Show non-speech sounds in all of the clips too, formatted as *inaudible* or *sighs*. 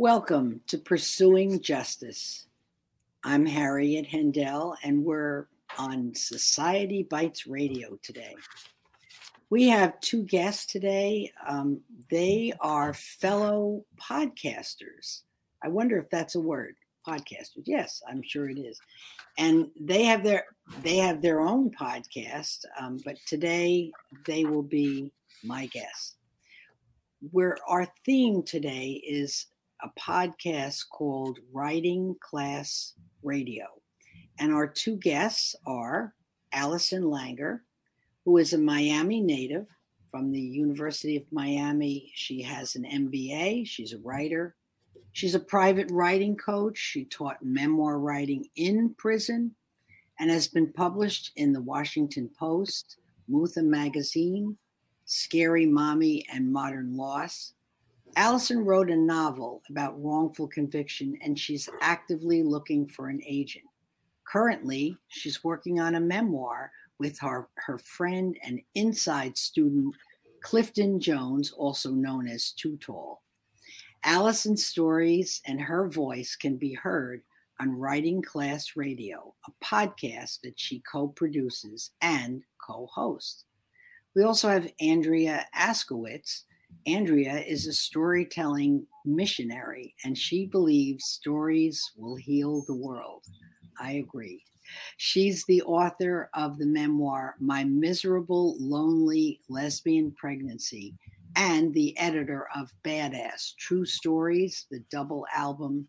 Welcome to Pursuing Justice. I'm Harriet Hendel, and we're on Society Bites Radio today. We have two guests today. Um, they are fellow podcasters. I wonder if that's a word, podcasters. Yes, I'm sure it is. And they have their they have their own podcast, um, but today they will be my guests. Where our theme today is a podcast called Writing Class Radio. And our two guests are Allison Langer, who is a Miami native from the University of Miami. She has an MBA, she's a writer. She's a private writing coach. She taught memoir writing in prison and has been published in the Washington Post, Mutha Magazine, Scary Mommy, and Modern Loss. Allison wrote a novel about wrongful conviction and she's actively looking for an agent. Currently, she's working on a memoir with her, her friend and inside student, Clifton Jones, also known as Too Tall. Allison's stories and her voice can be heard on Writing Class Radio, a podcast that she co produces and co hosts. We also have Andrea Askowitz. Andrea is a storytelling missionary, and she believes stories will heal the world. I agree. She's the author of the memoir, My Miserable, Lonely Lesbian Pregnancy, and the editor of Badass True Stories, the double album.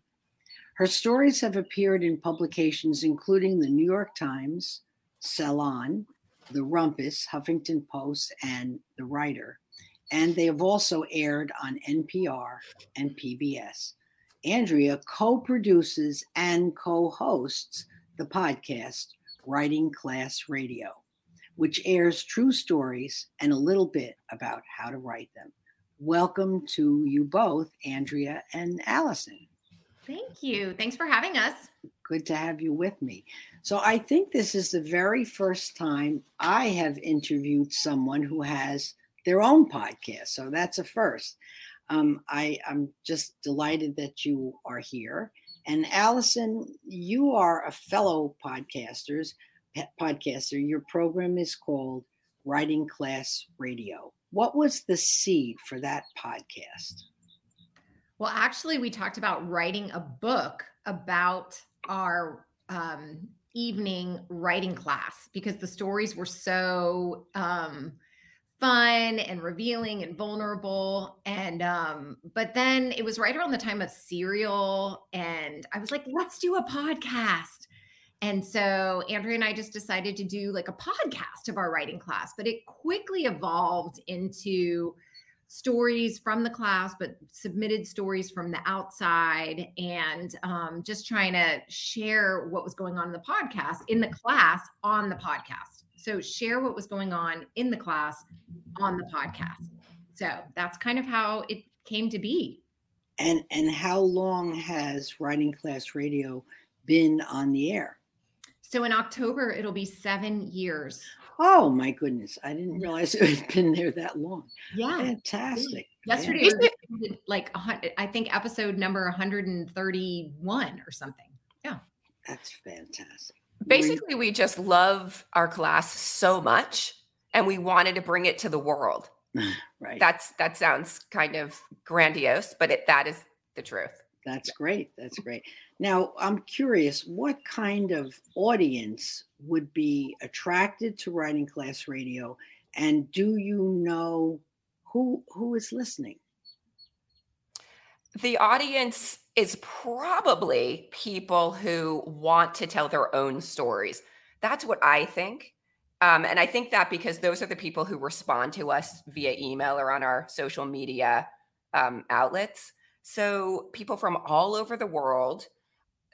Her stories have appeared in publications including the New York Times, Salon, The Rumpus, Huffington Post, and The Writer. And they have also aired on NPR and PBS. Andrea co produces and co hosts the podcast Writing Class Radio, which airs true stories and a little bit about how to write them. Welcome to you both, Andrea and Allison. Thank you. Thanks for having us. Good to have you with me. So, I think this is the very first time I have interviewed someone who has their own podcast. So, that's a first. Um, I, I'm just delighted that you are here. And Allison, you are a fellow podcasters podcaster. Your program is called Writing Class Radio. What was the seed for that podcast? Well, actually, we talked about writing a book about our um, evening writing class because the stories were so um, fun and revealing and vulnerable and um but then it was right around the time of serial and i was like let's do a podcast. And so andrea and i just decided to do like a podcast of our writing class but it quickly evolved into stories from the class but submitted stories from the outside and um, just trying to share what was going on in the podcast in the class on the podcast so share what was going on in the class on the podcast. So that's kind of how it came to be. And and how long has Writing Class Radio been on the air? So in October it'll be 7 years. Oh my goodness. I didn't realize *laughs* it had been there that long. Yeah. Fantastic. Yesterday was like I think episode number 131 or something. Yeah. That's fantastic basically we just love our class so much and we wanted to bring it to the world. *sighs* Right. That's that sounds kind of grandiose but it, that is the truth. That's great that's great. Now i'm curious what kind of audience would be attracted to writing class radio and do you know who who is listening the audience is probably people who want to tell their own stories. That's what I think. Um, and I think that because those are the people who respond to us via email or on our social media um, outlets. So people from all over the world,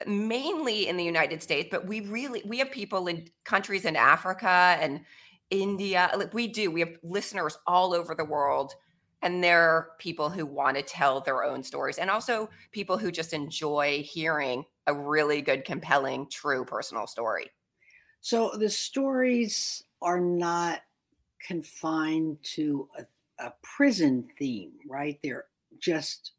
mainly in the United States, but we really we have people in countries in Africa and India. Like we do, we have listeners all over the world and there are people who want to tell their own stories and also people who just enjoy hearing a really good compelling true personal story so the stories are not confined to a, a prison theme right they're just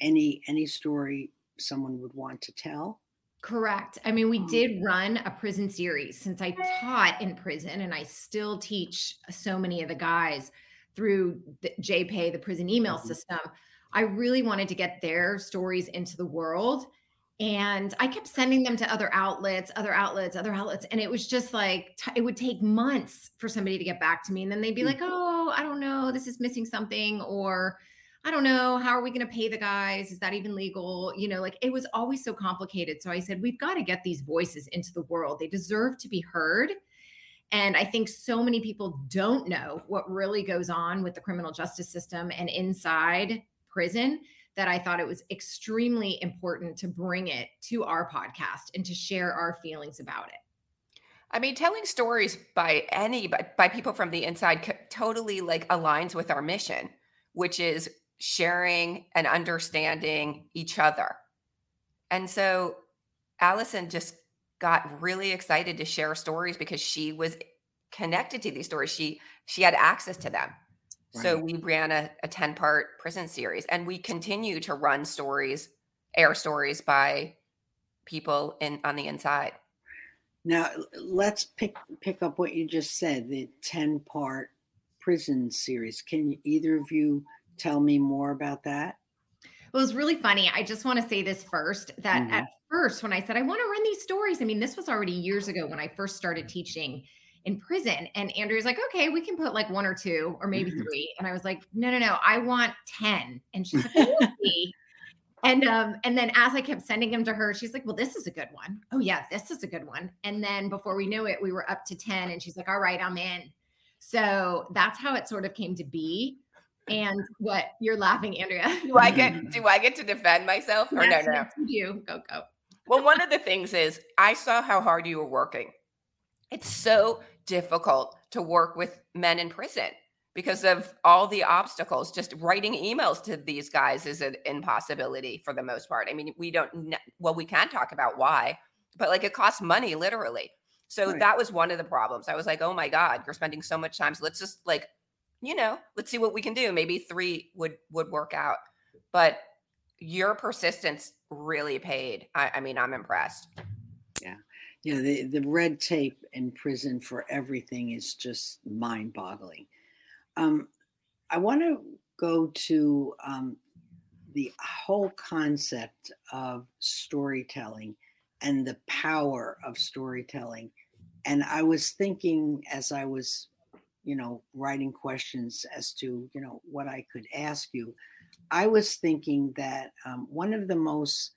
any any story someone would want to tell. Correct. I mean, we did run a prison series since I taught in prison and I still teach so many of the guys through the JPay, the prison email mm-hmm. system. I really wanted to get their stories into the world. And I kept sending them to other outlets, other outlets, other outlets. And it was just like, t- it would take months for somebody to get back to me. And then they'd be mm. like, oh, I don't know, this is missing something. Or, I don't know, how are we going to pay the guys? Is that even legal? You know, like it was always so complicated. So I said, we've got to get these voices into the world. They deserve to be heard. And I think so many people don't know what really goes on with the criminal justice system and inside prison that I thought it was extremely important to bring it to our podcast and to share our feelings about it. I mean, telling stories by any by, by people from the inside totally like aligns with our mission, which is sharing and understanding each other. And so Allison just got really excited to share stories because she was connected to these stories. She she had access to them. Right. So we ran a, a 10 part prison series and we continue to run stories, air stories by people in on the inside. Now let's pick pick up what you just said, the 10 part prison series. Can either of you tell me more about that? Well, it's really funny. I just want to say this first that mm-hmm. at first, when I said I want to run these stories, I mean, this was already years ago when I first started teaching in prison. And Andrea's like, okay, we can put like one or two or maybe mm-hmm. three. And I was like, no, no, no, I want 10. And she's like, "Okay." *laughs* and um, and then as I kept sending them to her, she's like, Well, this is a good one. Oh, yeah, this is a good one. And then before we knew it, we were up to 10. And she's like, All right, I'm in. So that's how it sort of came to be. And what you're laughing, Andrea. Do I get do I get to defend myself? Or yes, no, no. Yes, you go, go. Well, one of the things is I saw how hard you were working. It's so difficult to work with men in prison because of all the obstacles. Just writing emails to these guys is an impossibility for the most part. I mean, we don't, well, we can talk about why, but like it costs money literally. So right. that was one of the problems. I was like, oh my God, you're spending so much time. So let's just like, you know, let's see what we can do. Maybe three would would work out. But your persistence really paid. I, I mean, I'm impressed. Yeah Yeah. the, the red tape in prison for everything is just mind-boggling um, i want to go to um, the whole concept of storytelling and the power of storytelling and i was thinking as i was you know writing questions as to you know what i could ask you i was thinking that um, one of the most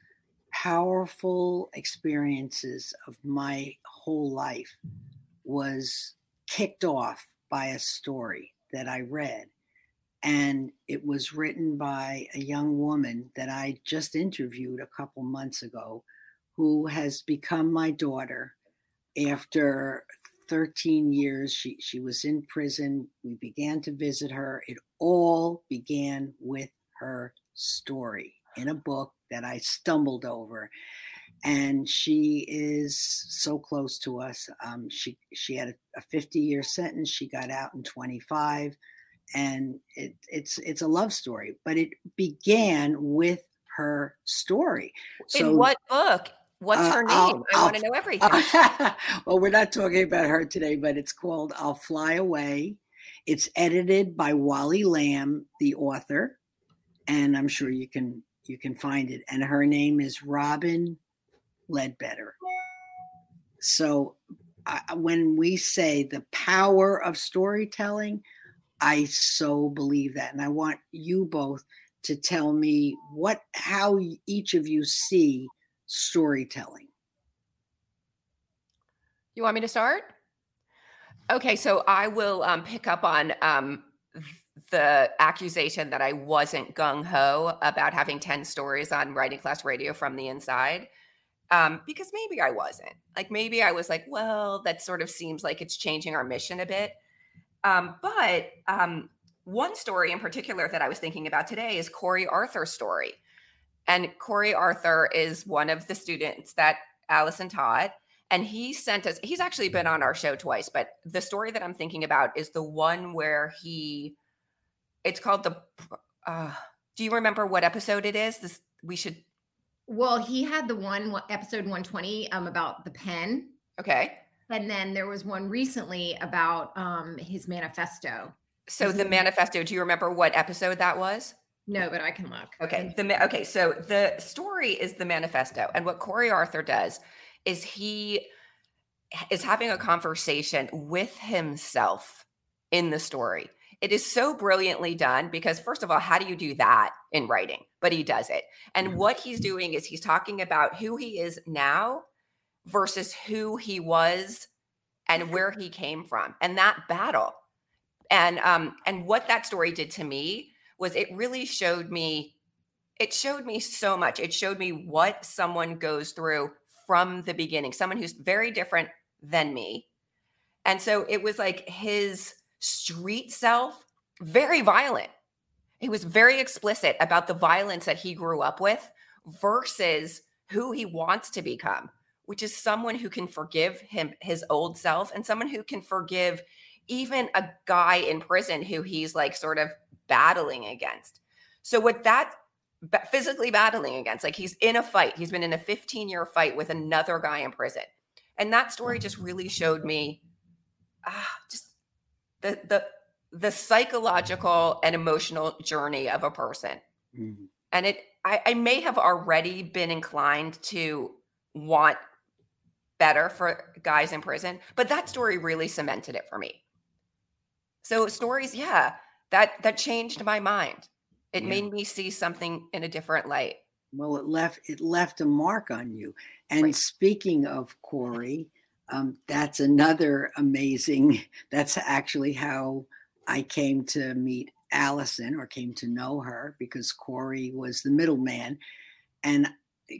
powerful experiences of my whole life was kicked off by a story that I read. And it was written by a young woman that I just interviewed a couple months ago who has become my daughter after 13 years. She, she was in prison. We began to visit her. It all began with her story in a book that I stumbled over. And she is so close to us. Um, she she had a 50 year sentence. She got out in 25, and it, it's it's a love story. But it began with her story. So, in what book? What's uh, her name? I'll, I want to know *laughs* everything. well, we're not talking about her today, but it's called I'll Fly Away. It's edited by Wally Lamb, the author, and I'm sure you can you can find it. And her name is Robin Ledbetter. So uh, when we say the power of storytelling, I so believe that. And I want you both to tell me what how each of you see storytelling. You want me to start? Okay, so I will um, pick up on um, the accusation that I wasn't gung ho about having 10 stories on writing class radio from the inside. Um, because maybe I wasn't. Like maybe I was like, well, that sort of seems like it's changing our mission a bit. Um, but um, one story in particular that I was thinking about today is Corey Arthur's story. And Corey Arthur is one of the students that Allison taught. And he sent us, he's actually been on our show twice, but the story that I'm thinking about is the one where he it's called the uh, Do you remember what episode it is? This we should. Well, he had the one episode 120 um, about the pen. Okay. And then there was one recently about um, his manifesto. So the manifesto. Do you remember what episode that was? No, but I can look. Okay. The okay. So the story is the manifesto, and what Corey Arthur does is he is having a conversation with himself in the story. It is so brilliantly done because, first of all, how do you do that in writing? But he does it. And mm-hmm. what he's doing is he's talking about who he is now versus who he was and where he came from and that battle. And um and what that story did to me was it really showed me it showed me so much. It showed me what someone goes through from the beginning, someone who's very different than me. And so it was like his street self, very violent. He was very explicit about the violence that he grew up with versus who he wants to become, which is someone who can forgive him his old self and someone who can forgive even a guy in prison who he's like sort of battling against. So what that physically battling against, like he's in a fight, he's been in a 15 year fight with another guy in prison. And that story just really showed me ah, just the the the psychological and emotional journey of a person. Mm-hmm. And it I, I may have already been inclined to want better for guys in prison, but that story really cemented it for me. So stories, yeah, that that changed my mind. It yeah. made me see something in a different light. Well, it left it left a mark on you. And right. speaking of Corey, um, that's another amazing. *laughs* That's actually how I came to meet Allison or came to know her because Corey was the middleman. And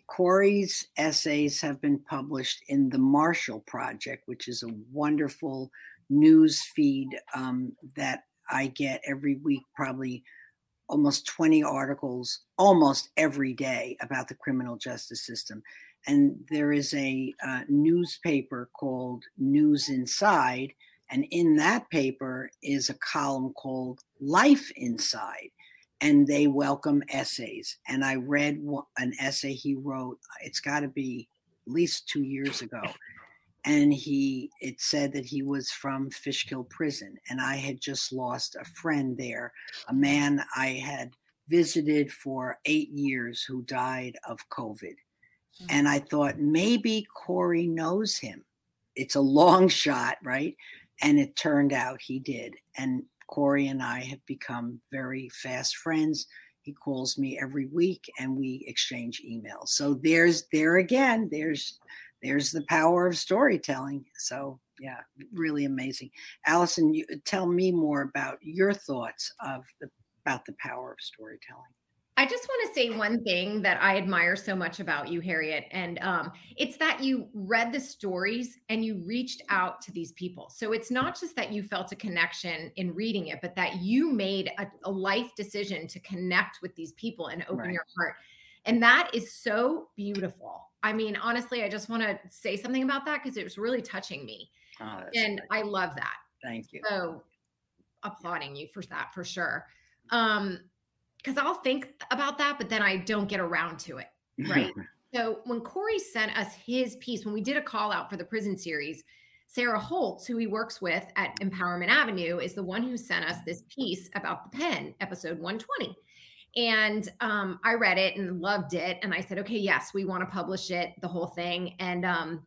Corey's essays have been published in the Marshall Project, which is a wonderful news feed um, that I get every week, probably almost 20 articles almost every day about the criminal justice system and there is a uh, newspaper called News Inside, and in that paper is a column called Life Inside, and they welcome essays. And I read an essay he wrote. It's got to be at least two years ago, and he it said that he was from Fishkill Prison, and I had just lost a friend there, a man I had visited for eight years who died of COVID Mm-hmm. and I thought maybe Corey knows him. It's a long shot, right? And it turned out he did. And Corey and I have become very fast friends. He calls me every week and we exchange emails. So there's there again, there's there's the power of storytelling. So yeah, really amazing. Allison, you tell me more about your thoughts of the about the power of storytelling. I just want to say one thing that I admire so much about you, Harriet, and um, it's that you read the stories and you reached out to these people. So it's not just that you felt a connection in reading it, but that you made a, a life decision to connect with these people and open right. your heart. And that is so beautiful. I mean, honestly, I just want to say something about that because it was really touching me. Oh, and great. I love that. Thank you. So applauding you for that for sure. Um, because I'll think about that, but then I don't get around to it. Right. *laughs* so when Corey sent us his piece, when we did a call out for the prison series, Sarah Holtz, who he works with at Empowerment Avenue, is the one who sent us this piece about the pen, episode 120. And um, I read it and loved it. And I said, okay, yes, we want to publish it, the whole thing. And um,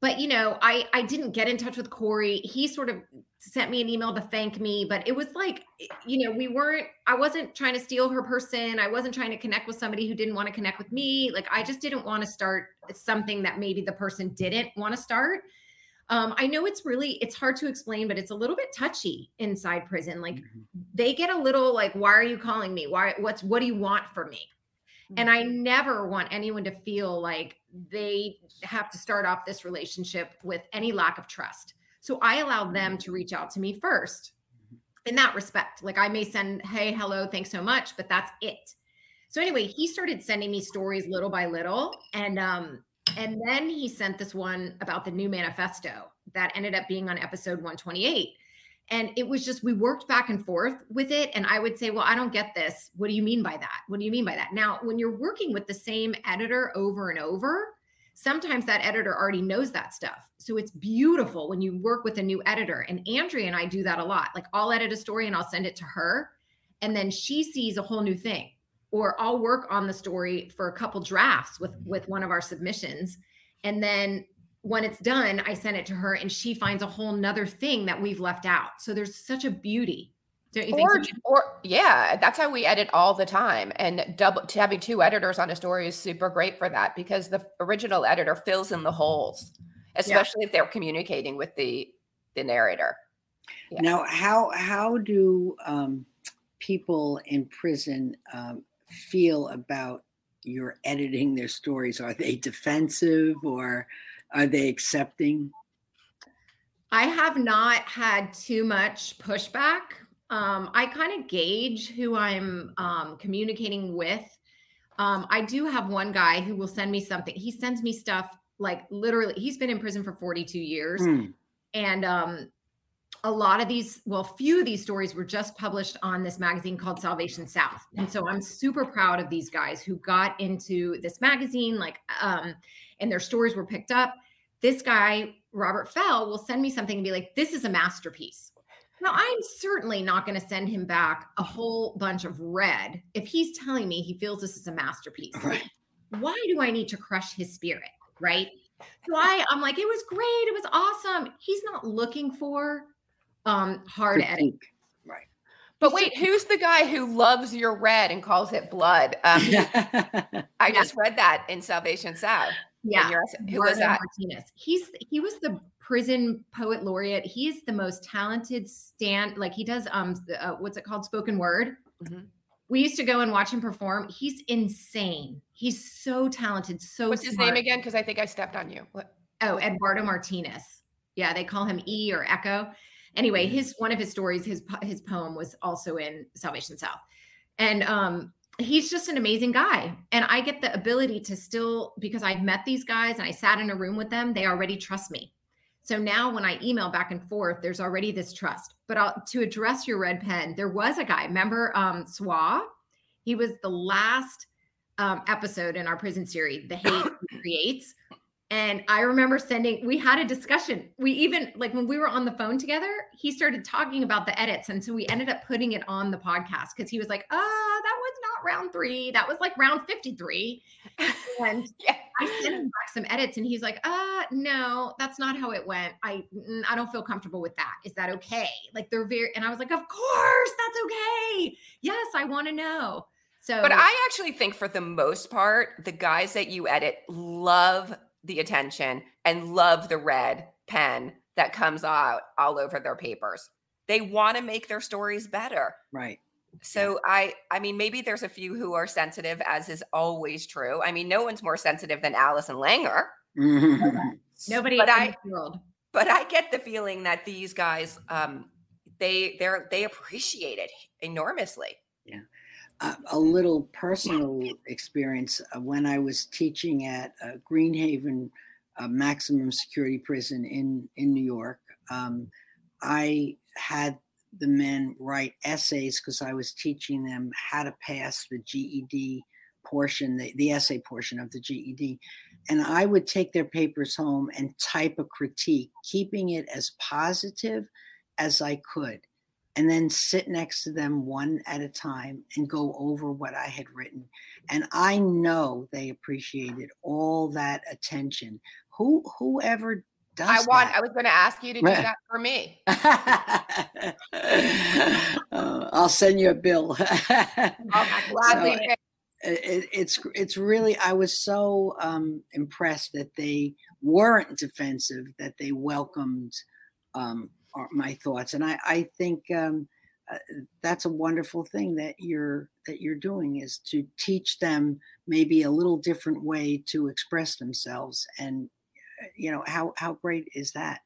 but you know, I I didn't get in touch with Corey. He sort of sent me an email to thank me, but it was like, eh, you know, we weren't. I wasn't trying to steal her person. I wasn't trying to connect with somebody who didn't want to connect with me. Like I just didn't want to start something that maybe the person didn't want to start. Um, I know it's really it's hard to explain, but it's a little bit touchy inside prison. Like mm-hmm. they get a little like, why are you calling me? Why? What's what do you want from me? And I mm-hmm. never want anyone to feel like they have to start off this relationship with any lack of trust. So I allow them to reach out to me first in that respect. Like I may send, hey, hello, thanks so much, but that's it. So anyway, he started sending me stories little by little. And um, and then he sent this one about the new manifesto that ended up being on episode 128. And it was just, we worked back and forth with it. And I would say, Well, I don't get this. What do you mean by that? What do you mean by that? Now, when you're working with the same editor over and over, sometimes that editor already knows that stuff. So it's beautiful when you work with a new editor. And Andrea and I do that a lot. Like I'll edit a story and I'll send it to her. And then she sees a whole new thing. Or I'll work on the story for a couple drafts with mm-hmm. with one of our submissions. And then when it's done, I send it to her and she finds a whole nother thing that we've left out. So there's such a beauty. Don't you or, think? Or yeah, that's how we edit all the time. And double having two editors on a story is super great for that because the original editor fills in the holes, especially yeah. if they're communicating with the the narrator. Yeah. Now, how how do um, people in prison um, feel about your editing their stories? Are they defensive or are they accepting? I have not had too much pushback. Um, I kind of gauge who I'm um, communicating with. Um, I do have one guy who will send me something. He sends me stuff like literally, he's been in prison for 42 years. Mm. And um, a lot of these, well, few of these stories were just published on this magazine called Salvation South. And so I'm super proud of these guys who got into this magazine, like, um, and their stories were picked up. This guy, Robert Fell, will send me something and be like, this is a masterpiece. Now, I'm certainly not going to send him back a whole bunch of red if he's telling me he feels this is a masterpiece. *laughs* Right. Why do I need to crush his spirit? Right. *laughs* So I, I'm like, it was great. It was awesome. He's not looking for um hard editing. Right. But wait, who's the guy who loves your red and calls it blood? Um, *laughs* I just read that in Salvation South. Yeah. Who was that? Martinez. He's he was the prison poet laureate. He's the most talented stand. Like he does um uh, what's it called spoken word. Mm-hmm. We used to go and watch him perform. He's insane. He's so talented. So what's smart. his name again? Because I think I stepped on you. What? Oh, Eduardo Martinez. Yeah, they call him E or Echo. Anyway, mm-hmm. his one of his stories, his his poem was also in Salvation South, and um he's just an amazing guy. And I get the ability to still, because I've met these guys and I sat in a room with them, they already trust me. So now when I email back and forth, there's already this trust. But I'll, to address your red pen, there was a guy, remember um, Swa? He was the last um, episode in our prison series, The Hate Creates. And I remember sending, we had a discussion. We even, like when we were on the phone together, he started talking about the edits. And so we ended up putting it on the podcast because he was like, ah, oh, that was not round three. That was like round 53. And *laughs* yeah. I sent him back some edits and he's like, uh, no, that's not how it went. I, I don't feel comfortable with that. Is that okay? Like they're very, and I was like, of course, that's okay. Yes, I want to know. So, but I actually think for the most part, the guys that you edit love the attention and love the red pen that comes out all over their papers. They want to make their stories better. Right. So yeah. I I mean maybe there's a few who are sensitive as is always true. I mean no one's more sensitive than Allison Langer. *laughs* Nobody but I, world. But I get the feeling that these guys um they they're they appreciate it enormously. Yeah a, little personal experience uh, when I was teaching at uh, Greenhaven uh, Maximum Security Prison in in New York. Um, I had the men write essays because I was teaching them how to pass the GED portion, the, the essay portion of the GED. And I would take their papers home and type a critique, keeping it as positive as I could and then sit next to them one at a time and go over what I had written. And I know they appreciated all that attention. Who whoever does I want that. I was going to ask you to do that for me. *laughs* uh, I'll send you a bill. *laughs* so it, it's it's really I was so um, impressed that they weren't defensive that they welcomed um, my thoughts, and I I think um, uh, that's a wonderful thing that you're that you're doing is to teach them maybe a little different way to express themselves, and uh, you know how how great is that?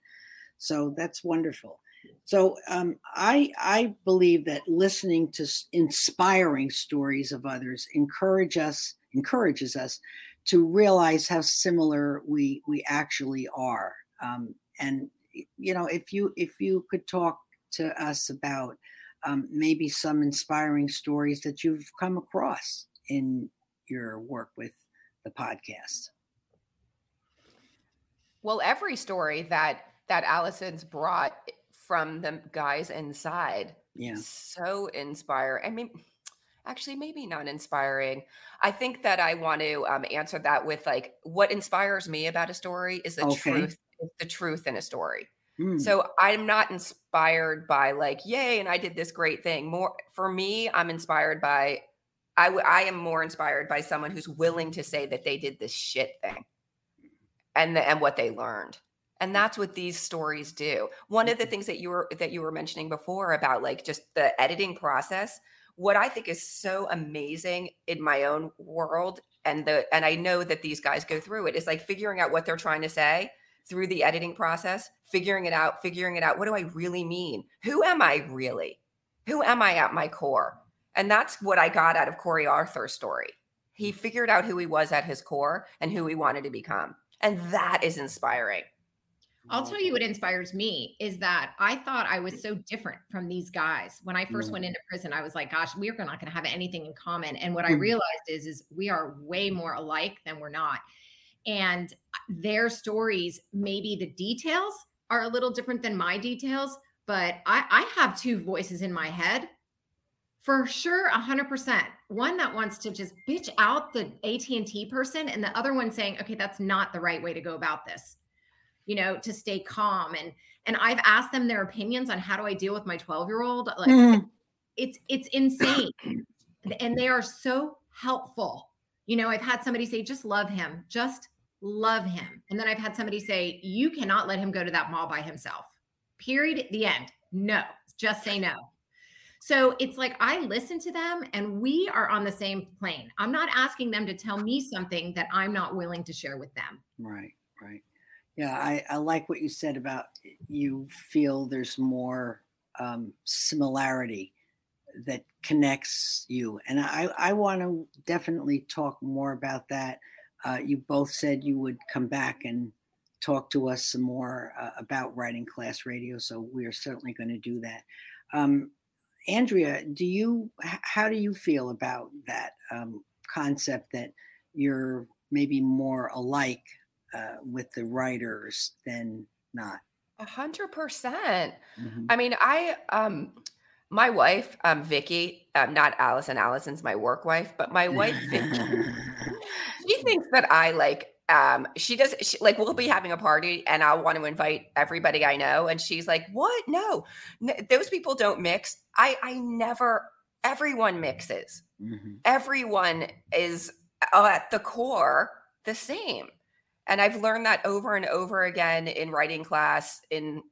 So that's wonderful. So um, I I believe that listening to inspiring stories of others encourage us encourages us to realize how similar we we actually are. Um, and you know if you if you could talk to us about um, maybe some inspiring stories that you've come across in your work with the podcast. Well, every story that that Allison's brought from the guys inside, yeah, so inspire. I mean, actually, maybe not inspiring. I think that I want to um, answer that with like, what inspires me about a story is the okay. truth, the truth in a story. Mm. So I'm not inspired by like, yay, and I did this great thing. More for me, I'm inspired by I, w- I am more inspired by someone who's willing to say that they did this shit thing and the, and what they learned and that's what these stories do one of the mm-hmm. things that you were that you were mentioning before about like just the editing process what i think is so amazing in my own world and the and i know that these guys go through it is like figuring out what they're trying to say through the editing process figuring it out figuring it out what do i really mean who am i really who am i at my core and that's what I got out of Corey Arthur's story. He figured out who he was at his core and who he wanted to become. And that is inspiring. I'll tell you what inspires me is that I thought I was so different from these guys. When I first went mm. into prison, I was like, gosh, we're not going to have anything in common. And what I mm. realized is, is we are way more alike than we're not. And their stories, maybe the details are a little different than my details, but I, I have two voices in my head. For sure 100% one that wants to just bitch out the at&t person and the other one saying okay that's not the right way to go about this. You know to stay calm and and i've asked them their opinions on how do i deal with my 12 year old like mm. it's it's insane. And they are so helpful. You know i've had somebody say just love him. Just love him and then i've had somebody say you cannot let him go to that mall by himself period the end no just say no so it's like I listen to them and we are on the same plane. I'm not asking them to tell me something that I'm not willing to share with them. Right, right. Yeah, I, I like what you said about you feel there's more um, similarity that connects you. And I, I want to definitely talk more about that. Uh, you both said you would come back and talk to us some more uh, about writing class radio. So we are certainly going to do that. Um, Andrea, do you how do you feel about that um, concept that you're maybe more alike uh, with the writers than not? A hundred percent. Mm-hmm. I mean, I um my wife, um, Vicky, um, not Allison. Allison's my work wife, but my wife, Vicky, *laughs* she thinks that I like um she does she, like we'll be having a party and i want to invite everybody i know and she's like what? No. N- those people don't mix. I i never everyone mixes. Mm-hmm. everyone is uh, at the core the same. And i've learned that over and over again in writing class in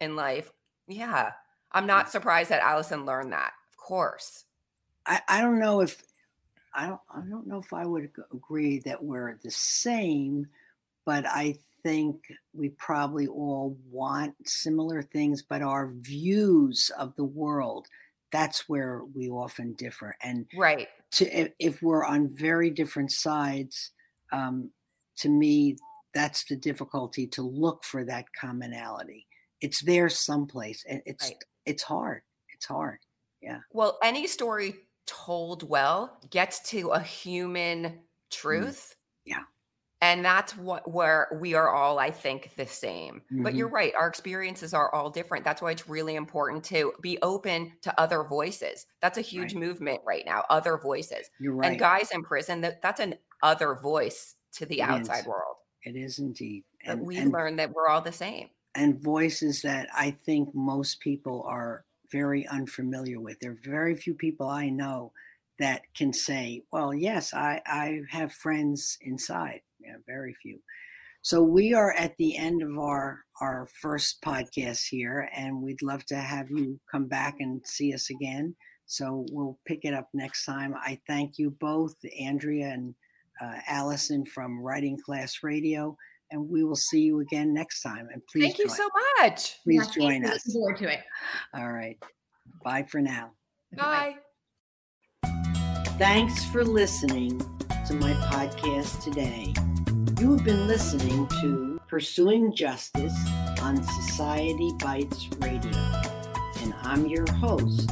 in life. Yeah. I'm not surprised that allison learned that of course. I, I don't know if I don't I don't know if I would agree that we're the same, but I think we probably all want similar things, but our views of the world that's where we often differ. And right, to, if we're on very different sides, um, to me, that's the difficulty to look for that commonality. It's there someplace, and it's right. it's hard. It's hard. Yeah. Well, any story told well gets to a human mm. truth. Yeah. And that's what where we are all, I think, the same. Mm-hmm. But you're mm-hmm. right, our experiences are all different. That's why it's really important to be open to other voices. That's a huge right. movement right now, other voices. You're right. And guys in prison, that, that's an other voice to the it outside is. world. It is indeed. And we learn that we're all the same. And voices that I think most people are very unfamiliar with. There are very few people I know that can say, well, yes, I, I have friends inside. Yeah, very few. So we are at the end of our our first podcast here, and we'd love to have you come back and see us again. So we'll pick it up next time. I thank you both, Andrea and uh, Allison from Writing Class Radio and we will see you again next time. And please, thank you so much. Please yeah, join us. Looking forward to it. All right. Bye for now. Bye. Thanks for listening to my podcast today. You have been listening to Pursuing Justice on Society Bites Radio, and I'm your host,